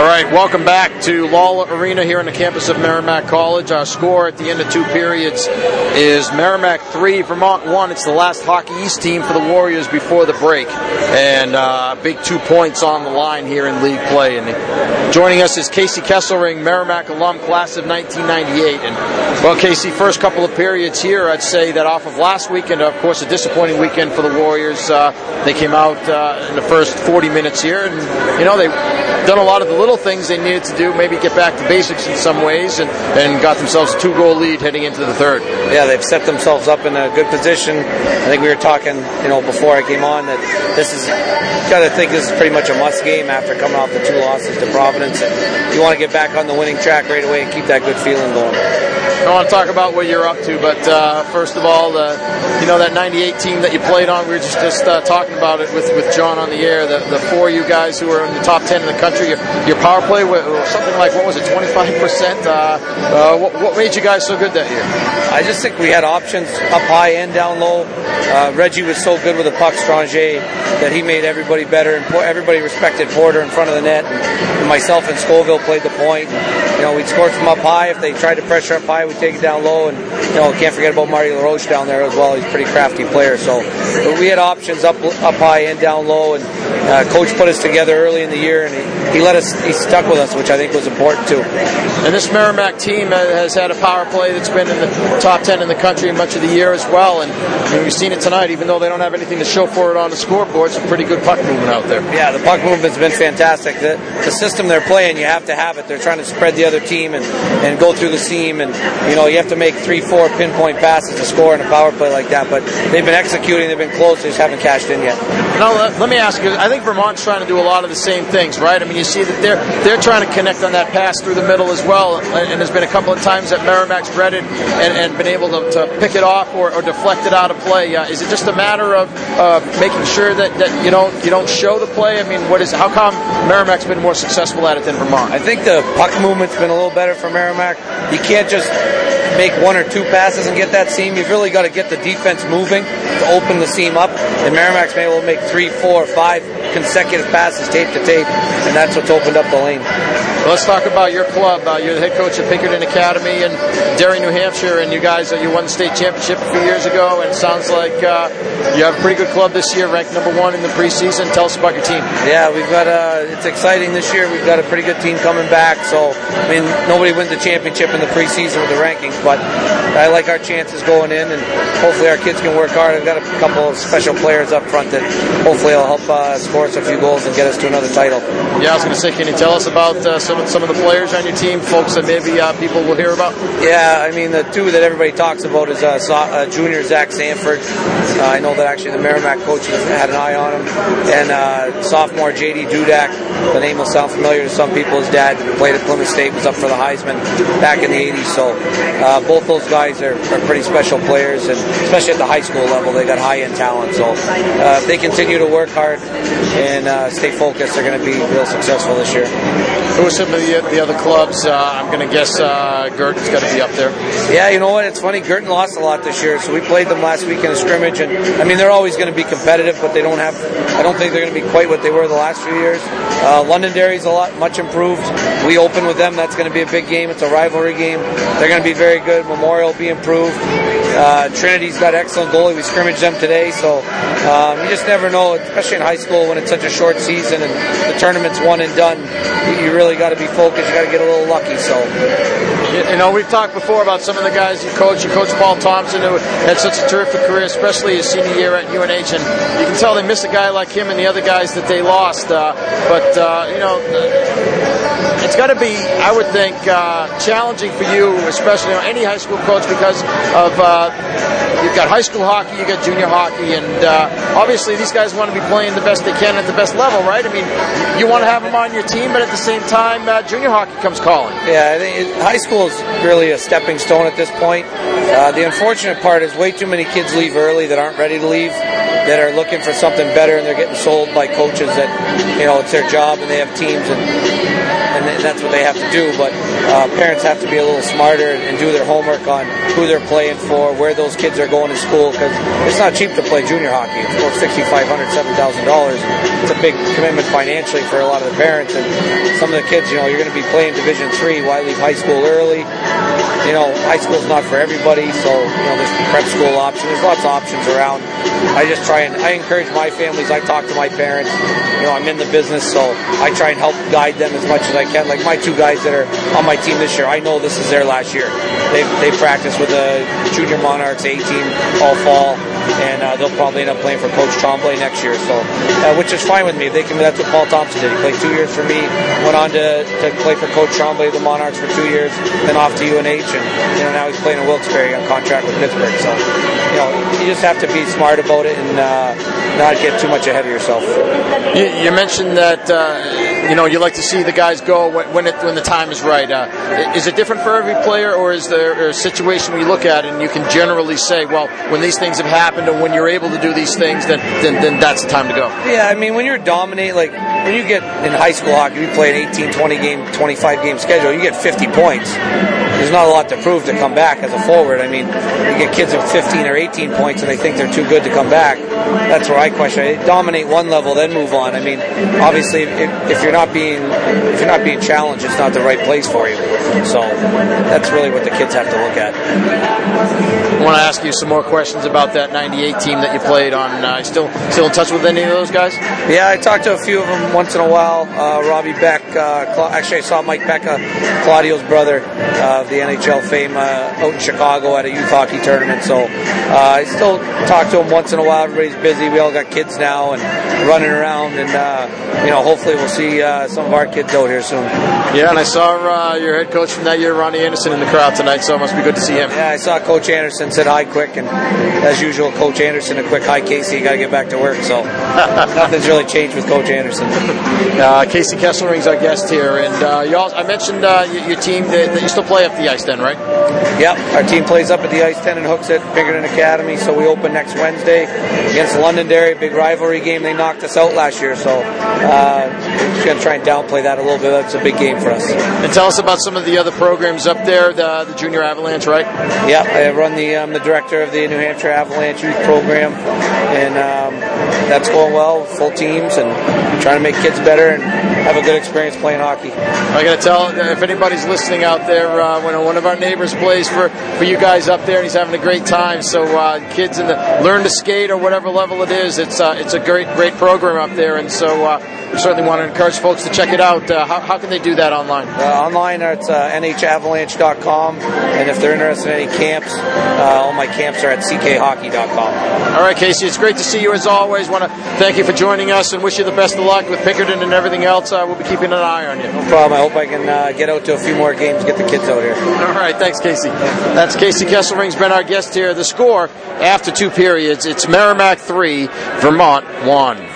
All right, welcome back to Lawler Arena here on the campus of Merrimack College. Our score at the end of two periods is Merrimack 3, Vermont 1. It's the last Hockey East team for the Warriors before the break. And uh, big two points on the line here in league play. And joining us is Casey Kesselring, Merrimack alum, class of 1998. And, well, Casey, first couple of periods here, I'd say that off of last weekend, of course, a disappointing weekend for the Warriors. Uh, they came out uh, in the first 40 minutes here, and, you know, they've done a lot of the little things they needed to do, maybe get back to basics in some ways, and, and got themselves a two goal lead heading into the third. Yeah, they've set themselves up in a good position. I think we were talking, you know, before I came on that this is got to think this is pretty much a must game after coming off the two losses to Providence, and you want to get back on the winning track right away and keep that good feeling going. I want to talk about what you're up to, but uh, first of all, the, you know that '98 team that you played on. We were just just uh, talking about it with, with John on the air. The, the four of you guys who were in the top ten in the country. Your, your power play was something like what was it, 25 percent? Uh, uh, what, what made you guys so good that year? I just think we had options up high and down low. Uh, Reggie was so good with the puck, Stranger, that he made everybody better, and everybody respected Porter in front of the net. And myself and Scoville played the point. You know, we'd score from up high. If they tried to pressure up high, we'd take it down low. And you know, can't forget about Marty LaRoche down there as well. He's a pretty crafty player. So we had options up up high and down low. And uh, coach put us together early in the year, and he, he let us. He stuck with us, which I think was important too. And this Merrimack team has had a power play that's been in the top ten in the country much of the year as well. And I mean, we've seen it tonight, even though they don't have anything to show for it on the scoreboard. Some pretty good puck movement out there. Yeah, the puck movement's been fantastic. The, the system they're playing, you have to have it. They're trying to spread the other team and, and go through the seam, and you know you have to make three, four pinpoint passes to score in a power play like that. But they've been executing, they've been close, they just haven't cashed in yet. Now let, let me ask you. I think Vermont's trying to do a lot of the same things, right? I mean, you see that they're they're trying to connect on that pass through the middle as well, and there's been a couple of times that Merrimack's read it and, and been able to, to, pick it off or, or, deflect it out of play. Uh, is it just a matter of uh, making sure that, that you don't you don't show the play? I mean, what is how come Merrimack's been more successful at it than Vermont? I think the puck movement's been a little better for Merrimack. You can't just make one or two passes and get that seam. You've really got to get the defense moving to open the seam up. And Merrimack's been able to make three, four, five consecutive passes tape to tape, and that's what's opened up the lane. Let's talk about your club. Uh, you're the head coach at Pinkerton Academy in Derry, New Hampshire, and you guys uh, you won the state championship a few years ago. And it sounds like uh, you have a pretty good club this year, ranked number one in the preseason. Tell us about your team. Yeah, we've got a. It's exciting this year. We've got a pretty good team coming back. So I mean, nobody wins the championship in the preseason with the rankings, but I like our chances going in, and hopefully our kids can work hard. I've got a couple of special players up front that hopefully will help uh, score us a few goals and get us to another title. Yeah, I was going to say, can you tell us about uh, some of, some of the players on your team, folks that maybe uh, people will hear about? Yeah, I mean the two that everybody talks about is uh, uh junior Zach Sanford. Uh, I know that actually the Merrimack coach had an eye on him, and uh, sophomore JD Dudek. The name will sound familiar to some people. His dad played at Plymouth State, was up for the Heisman back in the '80s. So both those guys are, are, pretty special players, and especially at the high school level, they got high end talent. So if they continue to work hard and stay focused, they're going to be real successful this year. Who are some of the, the other clubs? Uh, I'm going to guess uh, Guertin's to be up there. Yeah, you know what? It's funny. Girton lost a lot this year, so we played them last week in a scrimmage, and I mean they're always going to be competitive, but they don't have. I don't think they're going to be quite what they were the last few years. Uh, Londonderry's a lot much improved. We open with them. That's going to be a big game. It's a rivalry game. They're going to be very good. Memorial be improved. Uh, Trinity's got excellent goalie. We scrimmaged them today, so um, you just never know, especially in high school when it's such a short season and the tournament's one and done. You, you really got to be focused. You got to get a little lucky. So, you know, we've talked before about some of the guys you coach. You coach Paul Thompson, who had such a terrific career, especially his senior year at UNH, and you can tell they miss a guy like him and the other guys that they lost. Uh, but uh, you know it's got to be, I would think, uh, challenging for you, especially any high school coach, because of uh, you've got high school hockey, you've got junior hockey, and uh, obviously these guys want to be playing the best they can at the best level, right? I mean, you want to have them on your team, but at the same time, uh, junior hockey comes calling. Yeah, I think high school is really a stepping stone at this point. Uh, the unfortunate part is way too many kids leave early that aren't ready to leave that are looking for something better and they're getting sold by coaches that you know it's their job and they have teams and and that's what they have to do. But uh, parents have to be a little smarter and do their homework on who they're playing for, where those kids are going to school, because it's not cheap to play junior hockey. It's about $6,500, $7,000. It's a big commitment financially for a lot of the parents. And some of the kids, you know, you're going to be playing Division Three. Why leave high school early? You know, high school's not for everybody, so you know, there's prep school options. There's lots of options around. I just try and I encourage my families. I talk to my parents. You know, I'm in the business, so I try and help guide them as much as I can. Like my two guys that are on my team this year, I know this is their last year. They they practice with the Junior Monarchs A team all fall and uh, they'll probably end up playing for Coach Tremblay next year. So, uh, which is fine with me. They can. That's what Paul Thompson did. He played two years for me, went on to, to play for Coach Tremblay, the Monarchs, for two years, then off to UNH, and you know now he's playing in Wilkes-Barre on contract with Pittsburgh. So, you know, just have to be smart about it and uh, not get too much ahead of yourself. You, you mentioned that uh, you know you like to see the guys go when when, it, when the time is right. Uh, is it different for every player, or is there a situation where you look at and you can generally say, well, when these things have happened, or when you're able to do these things, then then, then that's the time to go. Yeah, I mean, when you're dominate, like when you get in high school hockey, you play an 18, 20 game, 25 game schedule, you get 50 points. There's not a lot to prove to come back as a forward. I mean, you get kids with 15 or 18 points and they think they're too good to come back. That's where I question. It. Dominate one level, then move on. I mean, obviously, if, if you're not being if you're not being challenged, it's not the right place for you. So that's really what the kids have to look at. I want to ask you some more questions about that '98 team that you played on. Uh, still still in touch with any of those guys? Yeah, I talked to a few of them once in a while. Uh, Robbie Beck. Uh, Cla- actually, I saw Mike Becca, Claudio's brother, uh, of the NHL fame, uh, out in Chicago at a youth hockey tournament. So uh, I still talk to him once in a while. Everybody's busy. We all got kids now and running around, and uh, you know, hopefully we'll see uh, some of our kids out here soon. Yeah, and I saw uh, your head coach from that year, Ronnie Anderson, in the crowd tonight. So it must be good to see him. Yeah, I saw Coach Anderson said hi quick, and as usual, Coach Anderson a quick hi, Casey. You got to get back to work. So nothing's really changed with Coach Anderson. Uh, Casey Kesselring's our guest here, and uh, you also, I mentioned uh, your, your team that, that you still play up the ice, then, right? Yep, our team plays up at the Ice Den and Hooksett, Pinkerton Academy, so we open next Wednesday against Londonderry, big rivalry game. They knocked us out last year, so uh, just going to try and downplay that a little bit. That's a big game for us. And tell us about some of the other programs up there, the, the Junior Avalanche, right? Yep, I run the I'm the director of the New Hampshire Avalanche Youth Program, and um, that's going well. Full teams and trying to make kids better and have a good experience playing hockey. I got to tell if anybody's listening out there, uh, when one of our neighbors plays for, for you guys up there, and he's having a great time. So uh, kids in the learn to skate or whatever level it is, it's uh, it's a great great program up there, and so uh, certainly want to encourage folks to check it out. Uh, how, how can they do that online? Uh, online, at uh, nhavalanche.com, and if they're interested in any camps, uh, all my camps are at ckhockey.com. All right, Casey, it's great to see you as always. Want to thank you for joining us and wish you the best of luck with Pinkerton and everything else. Uh, we'll be keeping an eye on you. No problem. I hope I can uh, get out to a few more games, get the kids out here. All right, thanks, Casey. That's Casey Kesselring's been our guest here. The score after two periods, it's Merrimack 3, Vermont 1.